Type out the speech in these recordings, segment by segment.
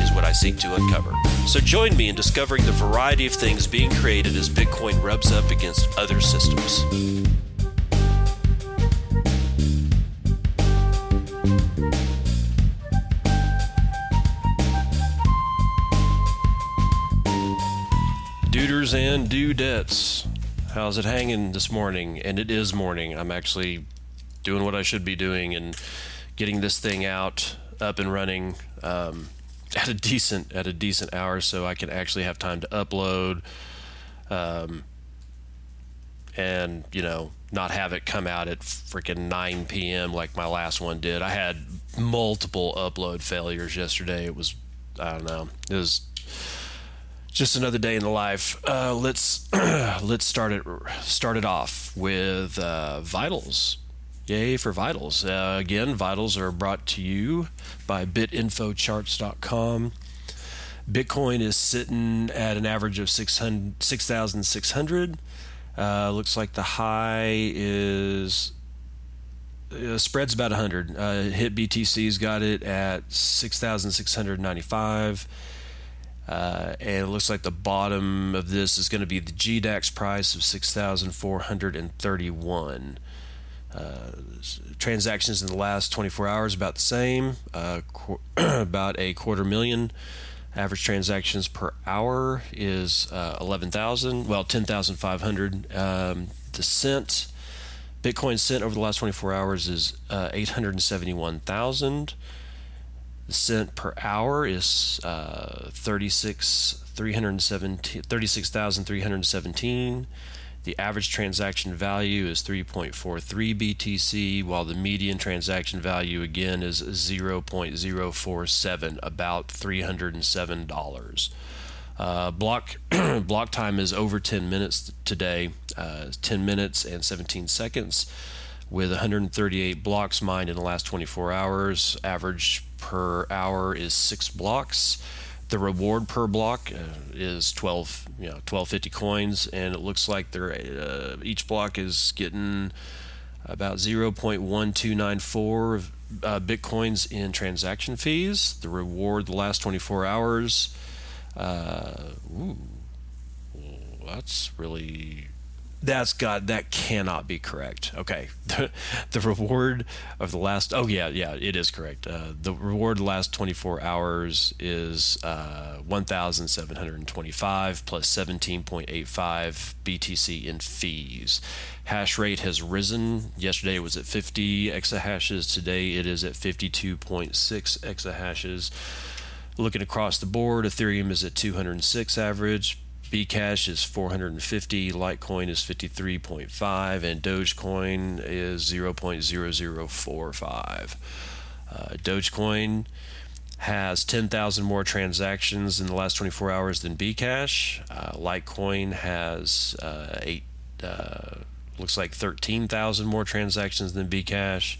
is what I seek to uncover. So join me in discovering the variety of things being created as Bitcoin rubs up against other systems. Duders and dudettes. How's it hanging this morning? And it is morning. I'm actually doing what I should be doing and getting this thing out, up and running. Um, at a decent at a decent hour, so I can actually have time to upload, um, and you know not have it come out at freaking 9 p.m. like my last one did. I had multiple upload failures yesterday. It was I don't know. It was just another day in the life. Uh, let's let's start it start it off with uh, vitals. Yay for vitals. Uh, again, vitals are brought to you by bitinfocharts.com. Bitcoin is sitting at an average of 6,600. uh, looks like the high is uh, spreads about 100. Uh, HitBTC's got it at 6,695. Uh, and it looks like the bottom of this is going to be the GDAX price of 6,431. Uh, transactions in the last 24 hours about the same, uh, qu- about a quarter million. Average transactions per hour is uh, 11,000, well, 10,500. Um, the cent, Bitcoin cent over the last 24 hours is uh, 871,000. The cent per hour is uh, 36, 36,317. The average transaction value is 3.43 BTC, while the median transaction value again is 0.047, about $307. Uh, block block time is over 10 minutes today, uh, 10 minutes and 17 seconds, with 138 blocks mined in the last 24 hours. Average per hour is six blocks the reward per block uh, is 12 you know 1250 coins and it looks like they're uh, each block is getting about 0.1294 uh, bitcoins in transaction fees. The reward the last 24 hours uh, ooh, that's really that's got that cannot be correct. Okay, the, the reward of the last oh yeah yeah it is correct. Uh, the reward the last 24 hours is uh, 1,725 plus 17.85 BTC in fees. Hash rate has risen. Yesterday it was at 50 exahashes. Today it is at 52.6 exahashes. Looking across the board, Ethereum is at 206 average. Bcash is 450, Litecoin is 53.5, and Dogecoin is 0.0045. Uh, Dogecoin has 10,000 more transactions in the last 24 hours than Bcash. Uh, Litecoin has uh, eight, uh, looks like 13,000 more transactions than Bcash.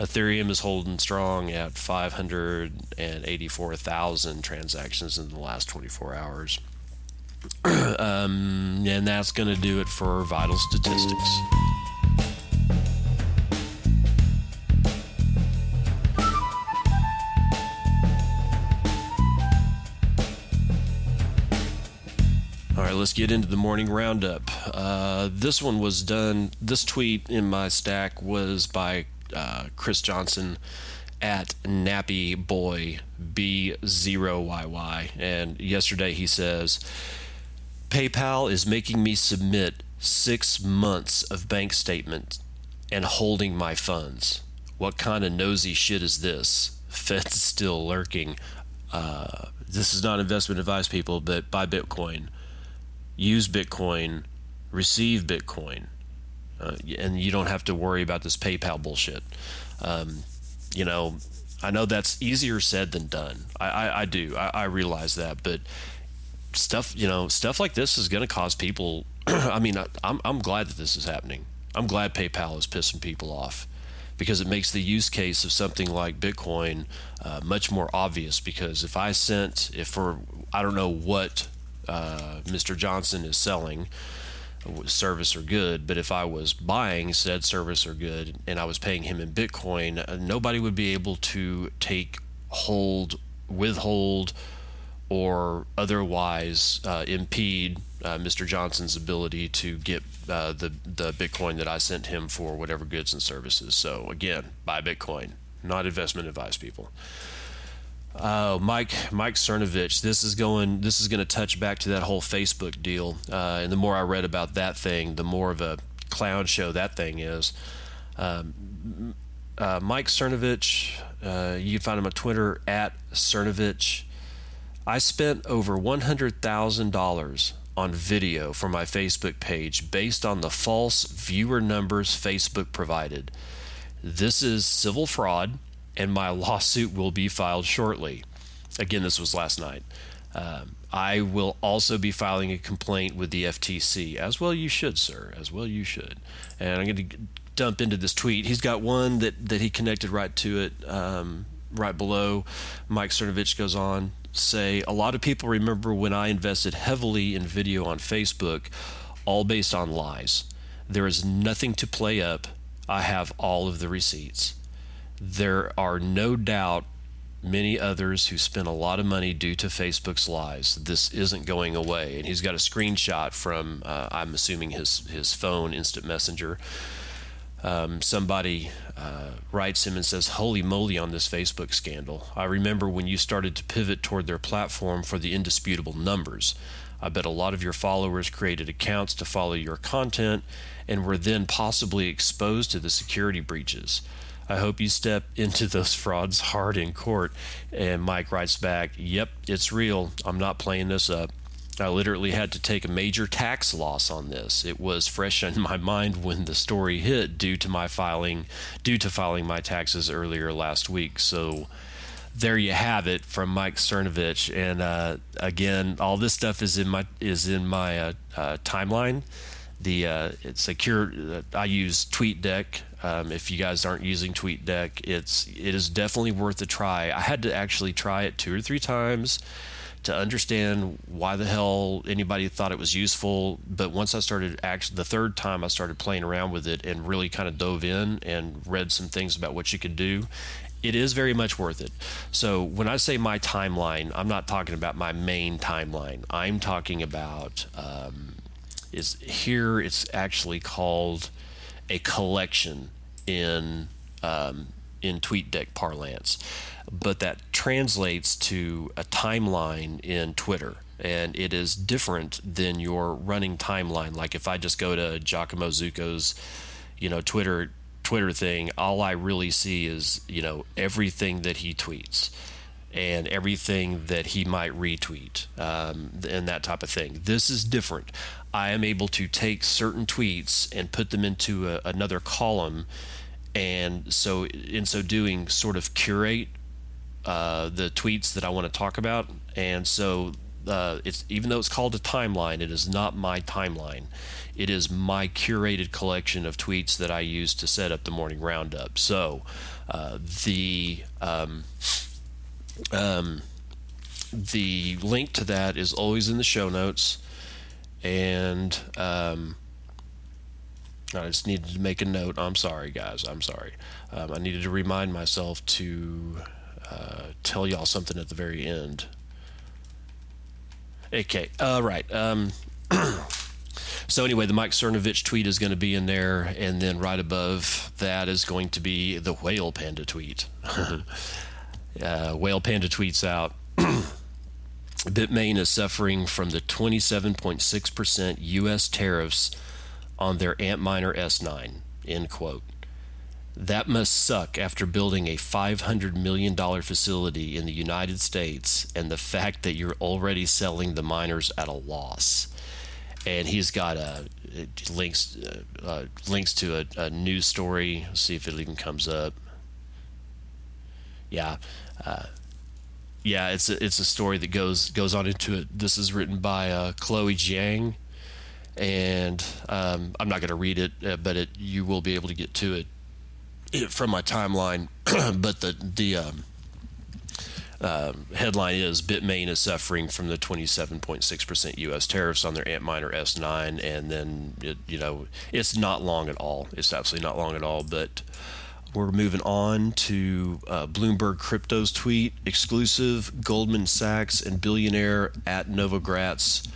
Ethereum is holding strong at 584,000 transactions in the last 24 hours. um, and that's going to do it for vital statistics. All right, let's get into the morning roundup. Uh, this one was done, this tweet in my stack was by uh, Chris Johnson at Nappy Boy B0YY. And yesterday he says, PayPal is making me submit six months of bank statement and holding my funds. What kind of nosy shit is this? Fed's still lurking. Uh, this is not investment advice, people, but buy Bitcoin, use Bitcoin, receive Bitcoin, uh, and you don't have to worry about this PayPal bullshit. Um, you know, I know that's easier said than done. I, I, I do. I, I realize that, but stuff you know stuff like this is going to cause people. I mean, I, I'm I'm glad that this is happening. I'm glad PayPal is pissing people off because it makes the use case of something like Bitcoin uh, much more obvious. Because if I sent, if for I don't know what uh, Mr. Johnson is selling, service or good, but if I was buying said service or good and I was paying him in Bitcoin, uh, nobody would be able to take, hold, withhold, or otherwise uh, impede uh, Mr. Johnson's ability to get uh, the the Bitcoin that I sent him for whatever goods and services. So again, buy Bitcoin, not investment advice, people. Uh, Mike Mike Cernovich, this is going this is going to touch back to that whole Facebook deal. Uh, and the more I read about that thing, the more of a clown show that thing is. Um, uh, Mike Cernovich, uh, you can find him on Twitter at Cernovich. I spent over one hundred thousand dollars on video for my Facebook page based on the false viewer numbers Facebook provided. This is civil fraud and my lawsuit will be filed shortly. Again, this was last night. Um, I will also be filing a complaint with the FTC. As well, you should, sir. As well, you should. And I'm going to dump into this tweet. He's got one that, that he connected right to it, um, right below. Mike Cernovich goes on say a lot of people remember when I invested heavily in video on Facebook, all based on lies. There is nothing to play up. I have all of the receipts there are no doubt many others who spent a lot of money due to Facebook's lies. This isn't going away. And he's got a screenshot from, uh, I'm assuming, his, his phone, Instant Messenger. Um, somebody uh, writes him and says, Holy moly on this Facebook scandal. I remember when you started to pivot toward their platform for the indisputable numbers. I bet a lot of your followers created accounts to follow your content and were then possibly exposed to the security breaches. I hope you step into those frauds hard in court. And Mike writes back, Yep, it's real. I'm not playing this up. I literally had to take a major tax loss on this. It was fresh in my mind when the story hit due to my filing due to filing my taxes earlier last week. So there you have it from Mike Cernovich. And uh, again, all this stuff is in my is in my uh, uh, timeline. The uh, it's secure. I use TweetDeck um, if you guys aren't using TweetDeck, it's it is definitely worth a try. I had to actually try it two or three times to understand why the hell anybody thought it was useful. But once I started actually the third time I started playing around with it and really kind of dove in and read some things about what you could do. It is very much worth it. So when I say my timeline, I'm not talking about my main timeline. I'm talking about um, is here. It's actually called a collection in um, in TweetDeck parlance, but that translates to a timeline in Twitter, and it is different than your running timeline. Like if I just go to Giacomo Zucco's, you know, Twitter Twitter thing, all I really see is you know everything that he tweets and everything that he might retweet um, and that type of thing. This is different. I am able to take certain tweets and put them into a, another column, and so in so doing, sort of curate uh, the tweets that I want to talk about. And so uh, it's even though it's called a timeline, it is not my timeline. It is my curated collection of tweets that I use to set up the morning roundup. So uh, the um, um, the link to that is always in the show notes and um, I just needed to make a note. I'm sorry, guys. I'm sorry. Um, I needed to remind myself to uh, tell y'all something at the very end. Okay. all right. Um, so anyway, the Mike Cernovich tweet is going to be in there, and then right above that is going to be the Whale Panda tweet. uh, Whale Panda tweets out. Bitmain is suffering from the 27.6% U.S. tariffs on their Antminer S9. End quote. That must suck after building a $500 million facility in the United States and the fact that you're already selling the miners at a loss. And he's got a links uh, uh, links to a, a, news story. Let's see if it even comes up. Yeah, uh, yeah, it's a, it's a story that goes goes on into it. This is written by uh, Chloe Jiang, and um, I'm not going to read it, uh, but it you will be able to get to it, it from my timeline. but the the um, uh, headline is Bitmain is suffering from the 27.6% U.S. tariffs on their Antminer S9, and then it, you know it's not long at all. It's absolutely not long at all. But we're moving on to uh, Bloomberg Crypto's tweet exclusive. Goldman Sachs and billionaire at Novogratz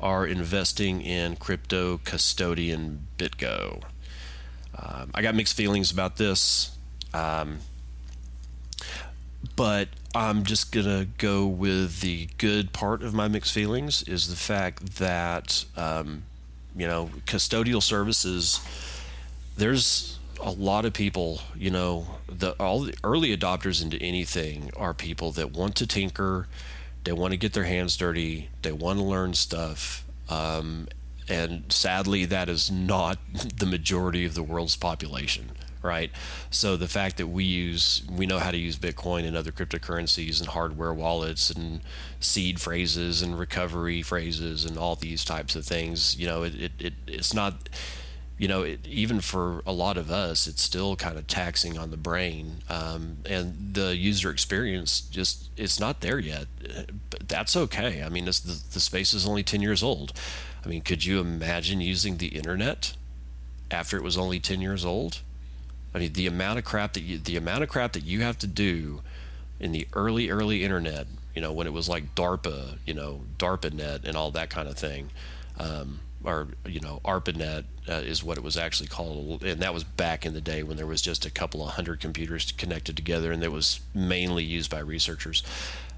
are investing in crypto custodian BitGo. Um, I got mixed feelings about this. Um, but I'm just gonna go with the good part of my mixed feelings is the fact that um, you know custodial services. There's a lot of people, you know, the all the early adopters into anything are people that want to tinker, they want to get their hands dirty, they want to learn stuff, um, and sadly, that is not the majority of the world's population right? So the fact that we use, we know how to use Bitcoin and other cryptocurrencies and hardware wallets and seed phrases and recovery phrases and all these types of things, you know, it, it, it it's not, you know, it, even for a lot of us, it's still kind of taxing on the brain. Um, and the user experience just, it's not there yet. But that's okay. I mean, the, the space is only 10 years old. I mean, could you imagine using the internet after it was only 10 years old? I mean, the amount of crap that you, the amount of crap that you have to do in the early, early internet, you know, when it was like DARPA, you know, DARPANet and all that kind of thing, um, or you know, ARPANET uh, is what it was actually called, and that was back in the day when there was just a couple of hundred computers connected together, and that was mainly used by researchers.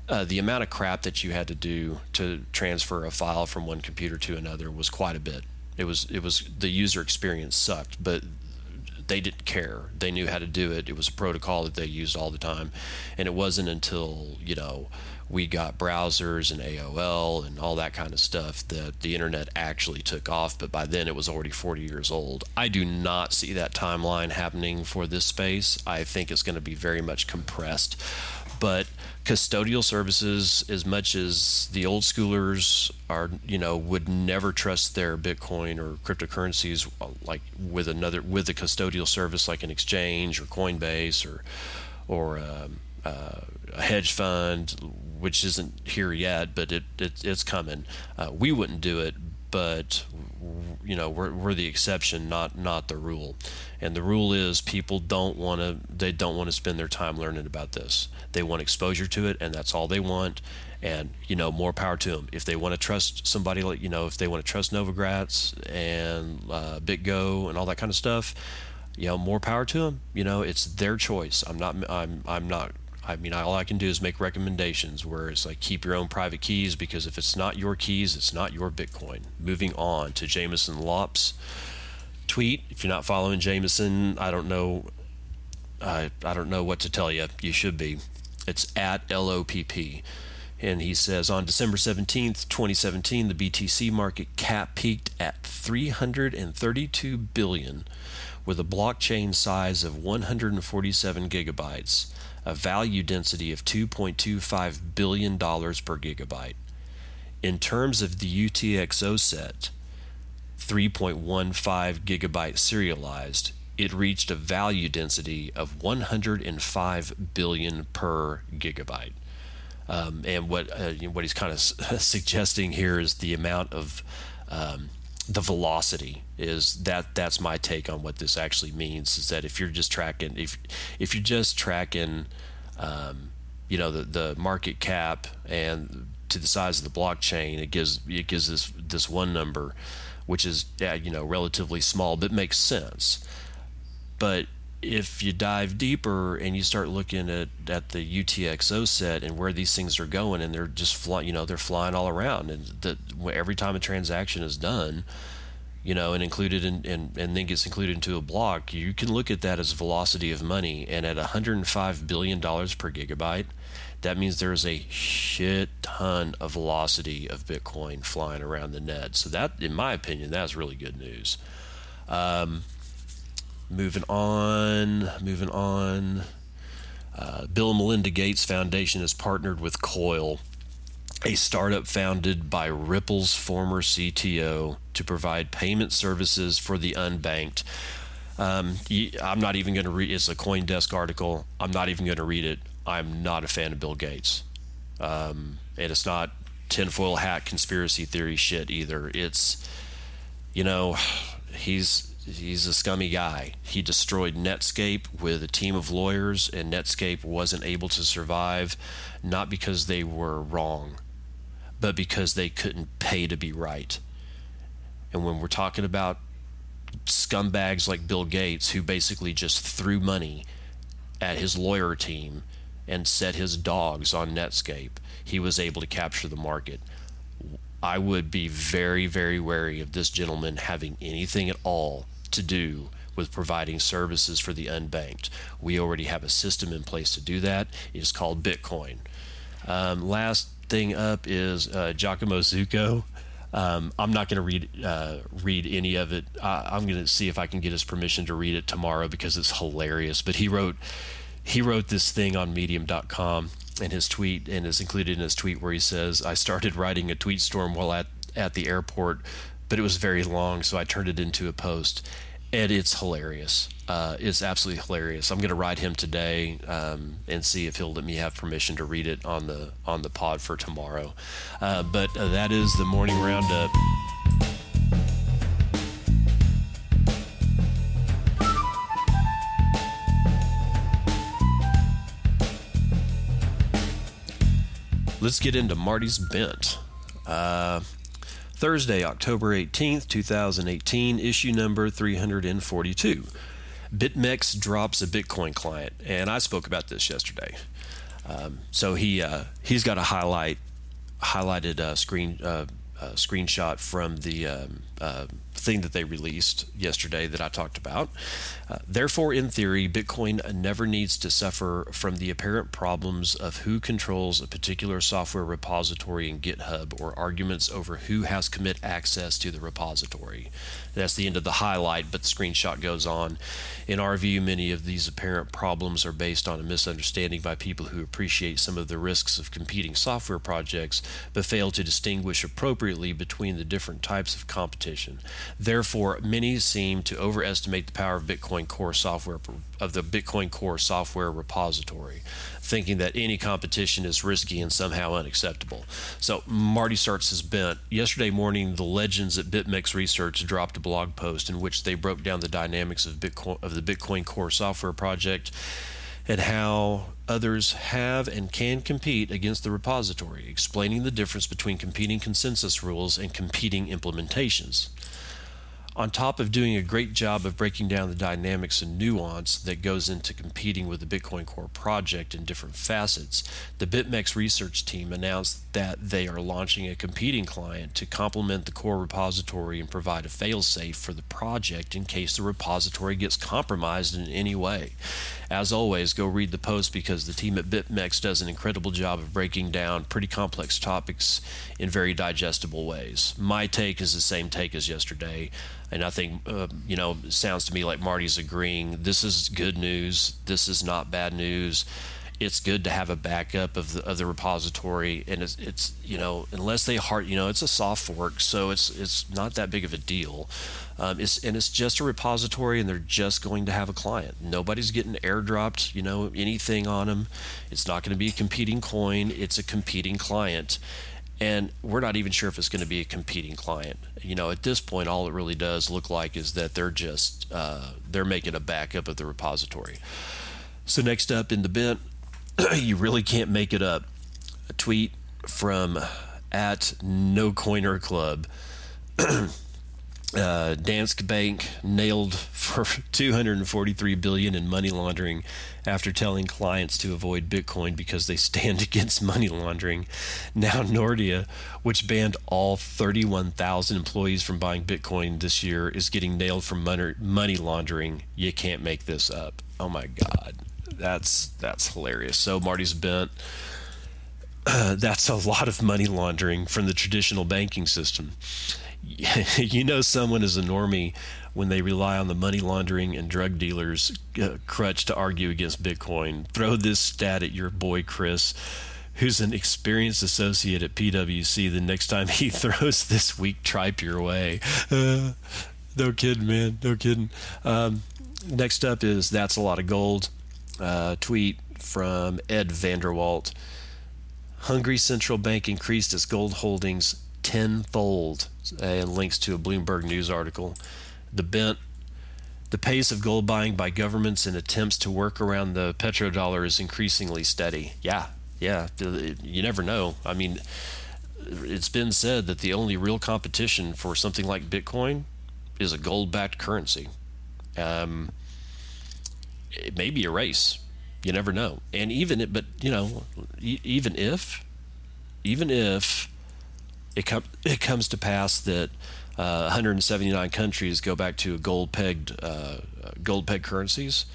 Uh, the amount of crap that you had to do to transfer a file from one computer to another was quite a bit. It was it was the user experience sucked, but they didn't care. They knew how to do it. It was a protocol that they used all the time. And it wasn't until, you know, we got browsers and AOL and all that kind of stuff that the internet actually took off. But by then it was already 40 years old. I do not see that timeline happening for this space. I think it's going to be very much compressed. But custodial services as much as the old schoolers are you know would never trust their bitcoin or cryptocurrencies like with another with a custodial service like an exchange or coinbase or or um, uh, a hedge fund which isn't here yet but it, it it's coming. Uh, we wouldn't do it but you know we're, we're the exception not not the rule. And the rule is people don't want to they don't want to spend their time learning about this. They want exposure to it and that's all they want and you know more power to them if they want to trust somebody like you know if they want to trust novogratz and uh, bitgo and all that kind of stuff you know more power to them you know it's their choice. I'm not i'm i'm not I mean, all I can do is make recommendations where it's like keep your own private keys because if it's not your keys, it's not your Bitcoin. Moving on to Jameson Lopp's tweet. If you're not following Jameson, I don't know. I I don't know what to tell you. You should be. It's at LOPP. And he says on December 17th, 2017, the BTC market cap peaked at 332 billion with a blockchain size of 147 gigabytes a value density of $2.25 billion per gigabyte. In terms of the UTXO set, 3.15 gigabyte serialized, it reached a value density of 105 billion per gigabyte. Um, and what uh, what he's kind of suggesting here is the amount of um, the velocity is that that's my take on what this actually means is that if you're just tracking if if you're just tracking um, you know the the market cap and to the size of the blockchain it gives it gives this this one number which is yeah, you know relatively small but makes sense. But if you dive deeper and you start looking at, at the UTXO set and where these things are going, and they're just flying, you know, they're flying all around, and every time a transaction is done, you know, and included in, and, and then gets included into a block, you can look at that as velocity of money. And at 105 billion dollars per gigabyte, that means there's a shit ton of velocity of Bitcoin flying around the net. So that, in my opinion, that's really good news. Um, moving on, moving on. Uh, Bill and Melinda Gates Foundation has partnered with Coil, a startup founded by Ripple's former CTO, to provide payment services for the unbanked. Um, I'm not even going to read. It's a CoinDesk article. I'm not even going to read it. I'm not a fan of Bill Gates, um, and it's not tinfoil hat conspiracy theory shit either. It's, you know, he's he's a scummy guy. He destroyed Netscape with a team of lawyers, and Netscape wasn't able to survive, not because they were wrong, but because they couldn't pay to be right. And when we're talking about scumbags like Bill Gates, who basically just threw money at his lawyer team and set his dogs on Netscape, he was able to capture the market. I would be very, very wary of this gentleman having anything at all to do with providing services for the unbanked. We already have a system in place to do that. It is called Bitcoin. Um, last thing up is uh, Giacomo Zucco. Um, I'm not going to read uh, read any of it. I, am going to see if I can get his permission to read it tomorrow because it's hilarious. But he wrote he wrote this thing on Medium.com in his tweet and is included in his tweet where he says, "I started writing a tweet storm while at at the airport, but it was very long, so I turned it into a post." And it's hilarious. Uh, it's absolutely hilarious. I'm going to write him today um, and see if he'll let me have permission to read it on the on the pod for tomorrow. Uh, but uh, that is the morning roundup. Let's get into Marty's Bent. Thursday, October 18th, 2018, issue number 342. BitMEX drops a Bitcoin client, and I spoke about this yesterday. Um, so he uh, he's got a highlight highlighted uh, screen uh, uh screenshot from the um, uh, thing that they released yesterday that I talked about. Uh, therefore, in theory, Bitcoin never needs to suffer from the apparent problems of who controls a particular software repository in GitHub or arguments over who has commit access to the repository. That's the end of the highlight, but the screenshot goes on. In our view, many of these apparent problems are based on a misunderstanding by people who appreciate some of the risks of competing software projects but fail to distinguish appropriately between the different types of competition. Therefore, many seem to overestimate the power of Bitcoin Core software of the Bitcoin Core software repository, thinking that any competition is risky and somehow unacceptable. So Marty starts his bent. Yesterday morning, the legends at BitMEX Research dropped a blog post in which they broke down the dynamics of Bitcoin of the Bitcoin Core software project and how others have and can compete against the repository, explaining the difference between competing consensus rules and competing implementations on top of doing a great job of breaking down the dynamics and nuance that goes into competing with the Bitcoin Core project in different facets, the BitMEX research team announced that they are launching a competing client to complement the core repository and provide a failsafe for the project in case the repository gets compromised in any way. As always, go read the post because the team at BitMEX does an incredible job of breaking down pretty complex topics in very digestible ways. My take is the same take as yesterday and I think uh, you know sounds to me like Marty's agreeing. This is good news. This is not bad news. It's good to have a backup of the, of the repository, and it's, it's you know unless they hard you know it's a soft fork, so it's it's not that big of a deal. Um, it's and it's just a repository, and they're just going to have a client. Nobody's getting airdropped, you know, anything on them. It's not going to be a competing coin. It's a competing client, and we're not even sure if it's going to be a competing client. You know, at this point, all it really does look like is that they're just uh, they're making a backup of the repository. So next up in the bent, you really can't make it up. A tweet from at No Coiner Club. Uh, Danske Bank nailed for 243 billion in money laundering after telling clients to avoid Bitcoin because they stand against money laundering. Now Nordea, which banned all 31,000 employees from buying Bitcoin this year, is getting nailed for money laundering. You can't make this up. Oh my God, that's that's hilarious. So Marty's bent. Uh, that's a lot of money laundering from the traditional banking system you know someone is a normie when they rely on the money laundering and drug dealers uh, crutch to argue against Bitcoin. Throw this stat at your boy Chris, who's an experienced associate at PwC. The next time he throws this weak tripe your way, uh, no kidding, man, no kidding. Um, next up is that's a lot of gold. Uh, tweet from Ed Vanderwalt. Hungary Central Bank increased its gold holdings tenfold, and links to a Bloomberg News article. The bent the pace of gold buying by governments in attempts to work around the petrodollar is increasingly steady. Yeah, yeah, you never know. I mean, it's been said that the only real competition for something like Bitcoin is a gold backed currency. Um, it may be a race. You never know. And even it, but you know, even if, even if it, com- it comes to pass that uh, 179 countries go back to gold pegged uh, gold pegged currencies,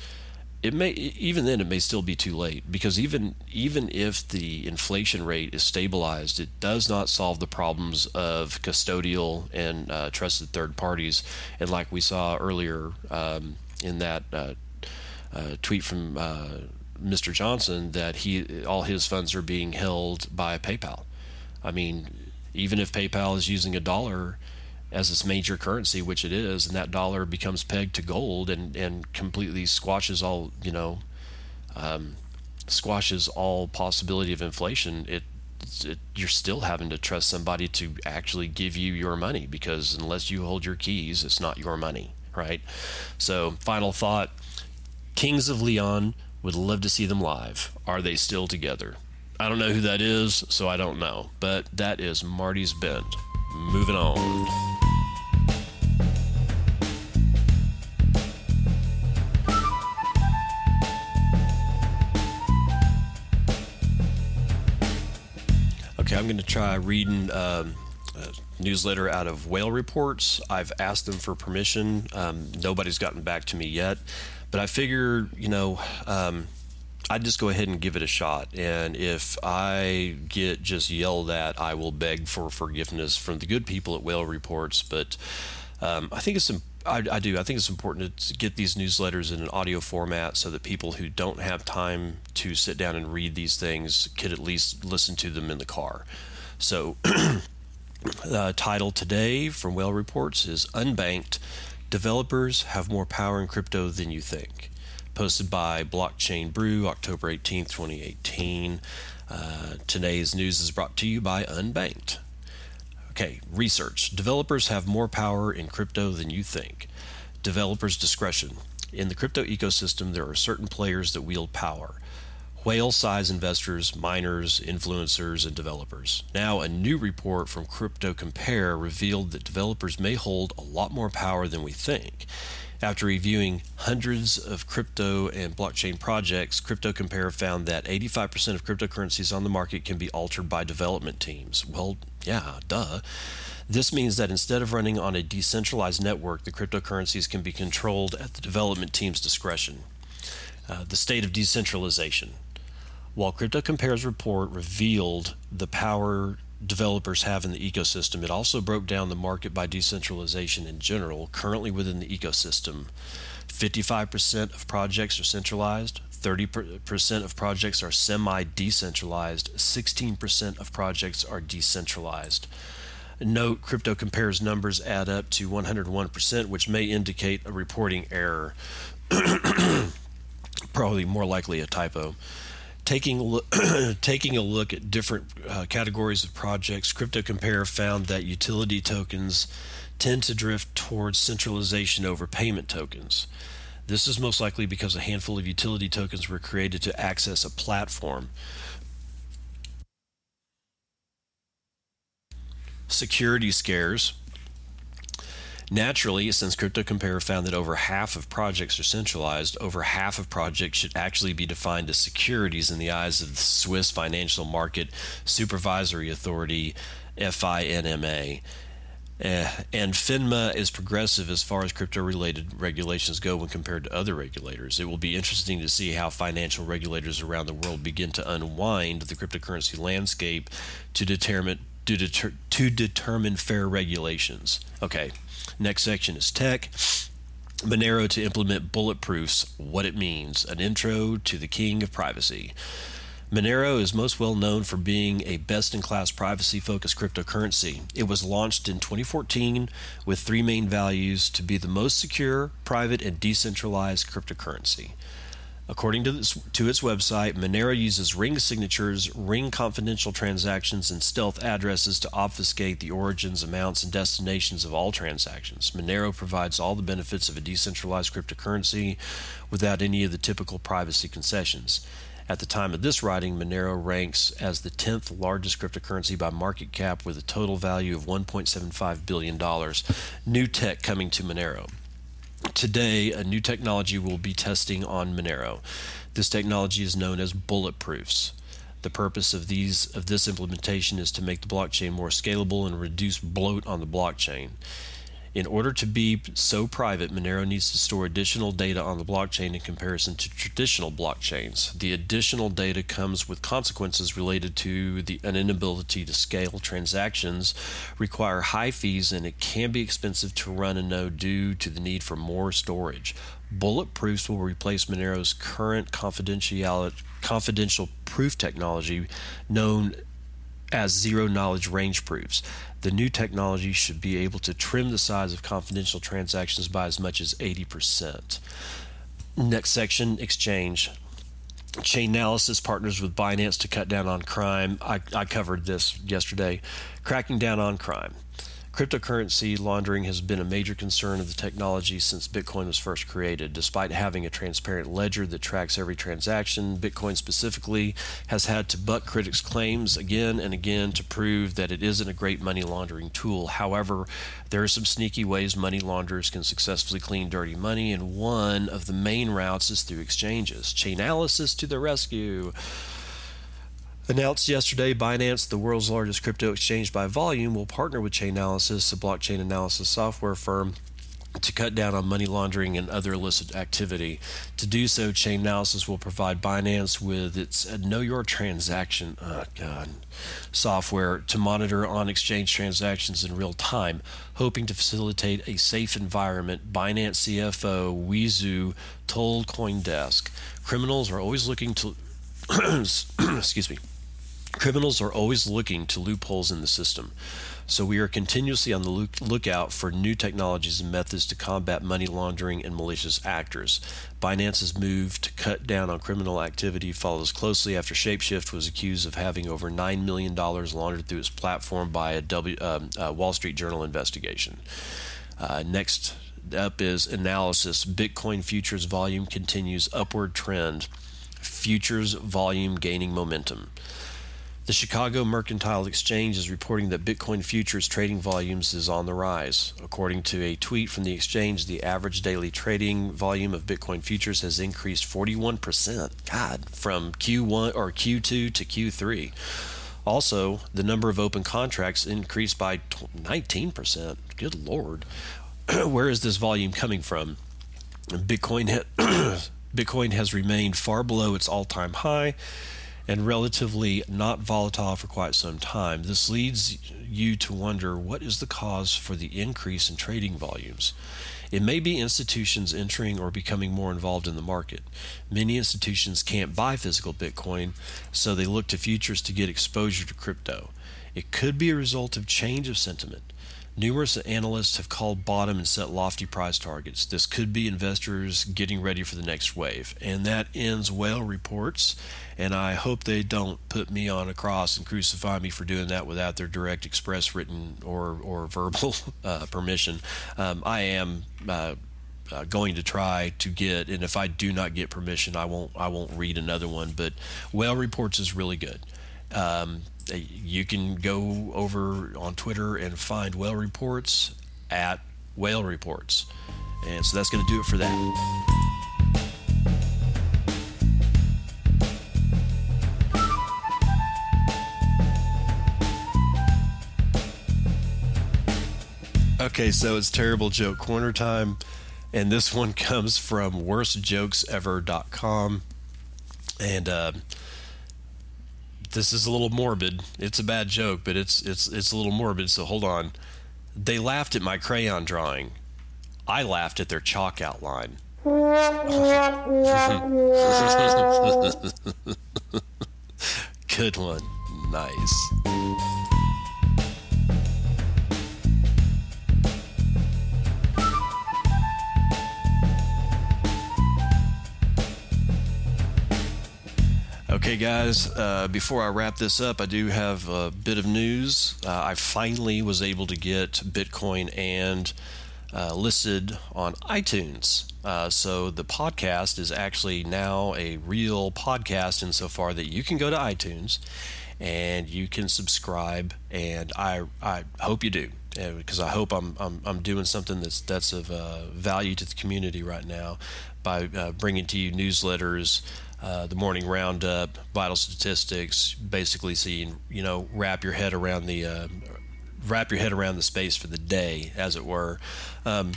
it may even then it may still be too late because even even if the inflation rate is stabilized, it does not solve the problems of custodial and uh, trusted third parties. And like we saw earlier um, in that uh, uh, tweet from uh, Mr. Johnson, that he all his funds are being held by PayPal. I mean, even if PayPal is using a dollar as its major currency, which it is, and that dollar becomes pegged to gold and, and completely squashes all, you know, um, squashes all possibility of inflation, it, it, you're still having to trust somebody to actually give you your money because unless you hold your keys, it's not your money, right? So, final thought Kings of Leon would love to see them live. Are they still together? I don't know who that is, so I don't know. But that is Marty's Bent. Moving on. Okay, I'm going to try reading um, a newsletter out of Whale Reports. I've asked them for permission. Um, nobody's gotten back to me yet, but I figure, you know, um, I'd just go ahead and give it a shot. And if I get just yelled at, I will beg for forgiveness from the good people at Whale Reports. But um, I think it's I, I, do. I think it's important to get these newsletters in an audio format so that people who don't have time to sit down and read these things could at least listen to them in the car. So, the title today from Whale Reports is Unbanked Developers Have More Power in Crypto Than You Think posted by Blockchain Brew, October 18th, 2018. Uh, today's news is brought to you by Unbanked. Okay, research. Developers have more power in crypto than you think. Developers' discretion. In the crypto ecosystem, there are certain players that wield power whale size investors, miners, influencers, and developers. Now, a new report from Crypto Compare revealed that developers may hold a lot more power than we think. After reviewing hundreds of crypto and blockchain projects, Crypto Compare found that 85% of cryptocurrencies on the market can be altered by development teams. Well, yeah, duh. This means that instead of running on a decentralized network, the cryptocurrencies can be controlled at the development team's discretion. Uh, the state of decentralization. While Crypto Compare's report revealed the power developers have in the ecosystem. It also broke down the market by decentralization in general, currently within the ecosystem. 55% of projects are centralized, 30% of projects are semi decentralized, 16% of projects are decentralized. Note Crypto Compare's numbers add up to 101%, which may indicate a reporting error. Probably more likely a typo taking a look, taking a look at different uh, categories of projects, Crypto Compare found that utility tokens tend to drift towards centralization over payment tokens. This is most likely because a handful of utility tokens were created to access a platform. Security scares Naturally, since Crypto Compare found that over half of projects are centralized, over half of projects should actually be defined as securities in the eyes of the Swiss Financial Market Supervisory Authority, FINMA. Uh, and FINMA is progressive as far as crypto related regulations go when compared to other regulators. It will be interesting to see how financial regulators around the world begin to unwind the cryptocurrency landscape to determine to, deter, to determine fair regulations. Okay, next section is tech. Monero to implement bulletproofs, what it means, an intro to the king of privacy. Monero is most well known for being a best in class privacy focused cryptocurrency. It was launched in 2014 with three main values to be the most secure, private, and decentralized cryptocurrency. According to, this, to its website, Monero uses ring signatures, ring confidential transactions, and stealth addresses to obfuscate the origins, amounts, and destinations of all transactions. Monero provides all the benefits of a decentralized cryptocurrency without any of the typical privacy concessions. At the time of this writing, Monero ranks as the 10th largest cryptocurrency by market cap with a total value of $1.75 billion. New tech coming to Monero. Today, a new technology will be testing on Monero. This technology is known as bulletproofs. The purpose of these of this implementation is to make the blockchain more scalable and reduce bloat on the blockchain. In order to be so private, Monero needs to store additional data on the blockchain in comparison to traditional blockchains. The additional data comes with consequences related to the an inability to scale transactions, require high fees, and it can be expensive to run a node due to the need for more storage. Bulletproofs will replace Monero's current confidential proof technology known as zero knowledge range proofs. The new technology should be able to trim the size of confidential transactions by as much as 80%. Next section exchange. Chainalysis partners with Binance to cut down on crime. I, I covered this yesterday. Cracking down on crime. Cryptocurrency laundering has been a major concern of the technology since Bitcoin was first created. Despite having a transparent ledger that tracks every transaction, Bitcoin specifically has had to buck critics' claims again and again to prove that it isn't a great money laundering tool. However, there are some sneaky ways money launderers can successfully clean dirty money, and one of the main routes is through exchanges. Chainalysis to the rescue. Announced yesterday, Binance, the world's largest crypto exchange by volume, will partner with Chainalysis, a blockchain analysis software firm, to cut down on money laundering and other illicit activity. To do so, Chainalysis will provide Binance with its Know Your Transaction oh God, software to monitor on exchange transactions in real time, hoping to facilitate a safe environment. Binance CFO Wei Zhou told CoinDesk, "Criminals are always looking to." excuse me Criminals are always looking to loopholes in the system, so we are continuously on the look- lookout for new technologies and methods to combat money laundering and malicious actors. Binance's move to cut down on criminal activity follows closely after Shapeshift was accused of having over $9 million laundered through its platform by a w, um, uh, Wall Street Journal investigation. Uh, next up is analysis. Bitcoin futures volume continues upward trend. Futures volume gaining momentum. The Chicago Mercantile Exchange is reporting that Bitcoin futures trading volumes is on the rise. According to a tweet from the exchange, the average daily trading volume of Bitcoin futures has increased 41%. God, from Q1 or Q2 to Q3. Also, the number of open contracts increased by 19%. Good lord. Where is this volume coming from? Bitcoin ha- Bitcoin has remained far below its all-time high and relatively not volatile for quite some time. This leads you to wonder what is the cause for the increase in trading volumes. It may be institutions entering or becoming more involved in the market. Many institutions can't buy physical Bitcoin, so they look to futures to get exposure to crypto. It could be a result of change of sentiment. Numerous analysts have called bottom and set lofty price targets. This could be investors getting ready for the next wave. And that ends whale reports. And I hope they don't put me on a cross and crucify me for doing that without their direct express written or, or verbal uh, permission. Um, I am. Uh, uh, going to try to get, and if I do not get permission, I won't. I won't read another one. But whale reports is really good. Um, you can go over on Twitter and find whale reports at whale reports. And so that's going to do it for that. Okay, so it's terrible joke corner time, and this one comes from worstjokesever.com. And uh, this is a little morbid. It's a bad joke, but it's it's it's a little morbid. So hold on. They laughed at my crayon drawing. I laughed at their chalk outline. Good one. Nice. Okay, guys, uh, before I wrap this up, I do have a bit of news. Uh, I finally was able to get Bitcoin and uh, listed on iTunes. Uh, so the podcast is actually now a real podcast insofar that you can go to iTunes and you can subscribe, and I, I hope you do because I hope I'm, I'm, I'm doing something that's that's of uh, value to the community right now by uh, bringing to you newsletters. Uh, the morning roundup, vital statistics, basically seeing you, know wrap your head around the uh, wrap your head around the space for the day, as it were. Um,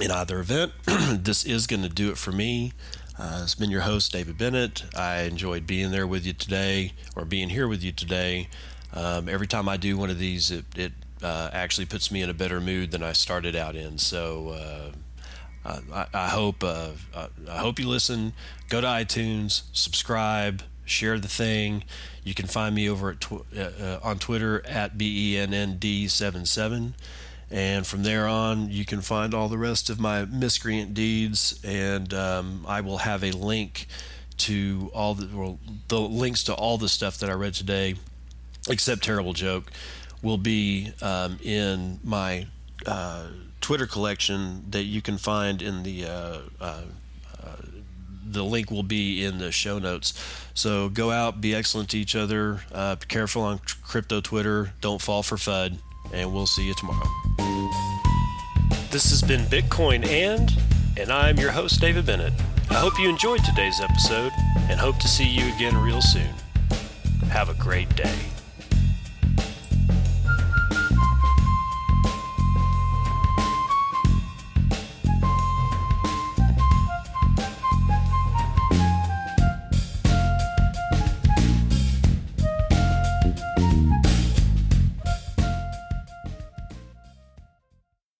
in either event, this is going to do it for me. Uh, it's been your host, David Bennett. I enjoyed being there with you today, or being here with you today. Um, every time I do one of these, it, it uh, actually puts me in a better mood than I started out in. So uh, I, I, hope uh, I hope you listen. Go to iTunes, subscribe, share the thing. You can find me over at tw- uh, uh, on Twitter at bennd77, and from there on, you can find all the rest of my miscreant deeds. And um, I will have a link to all the well, the links to all the stuff that I read today, except terrible joke, will be um, in my. Twitter collection that you can find in the uh, uh, uh, the link will be in the show notes. So go out, be excellent to each other. Uh, be careful on crypto Twitter. Don't fall for FUD, and we'll see you tomorrow. This has been Bitcoin and, and I'm your host David Bennett. I hope you enjoyed today's episode and hope to see you again real soon. Have a great day.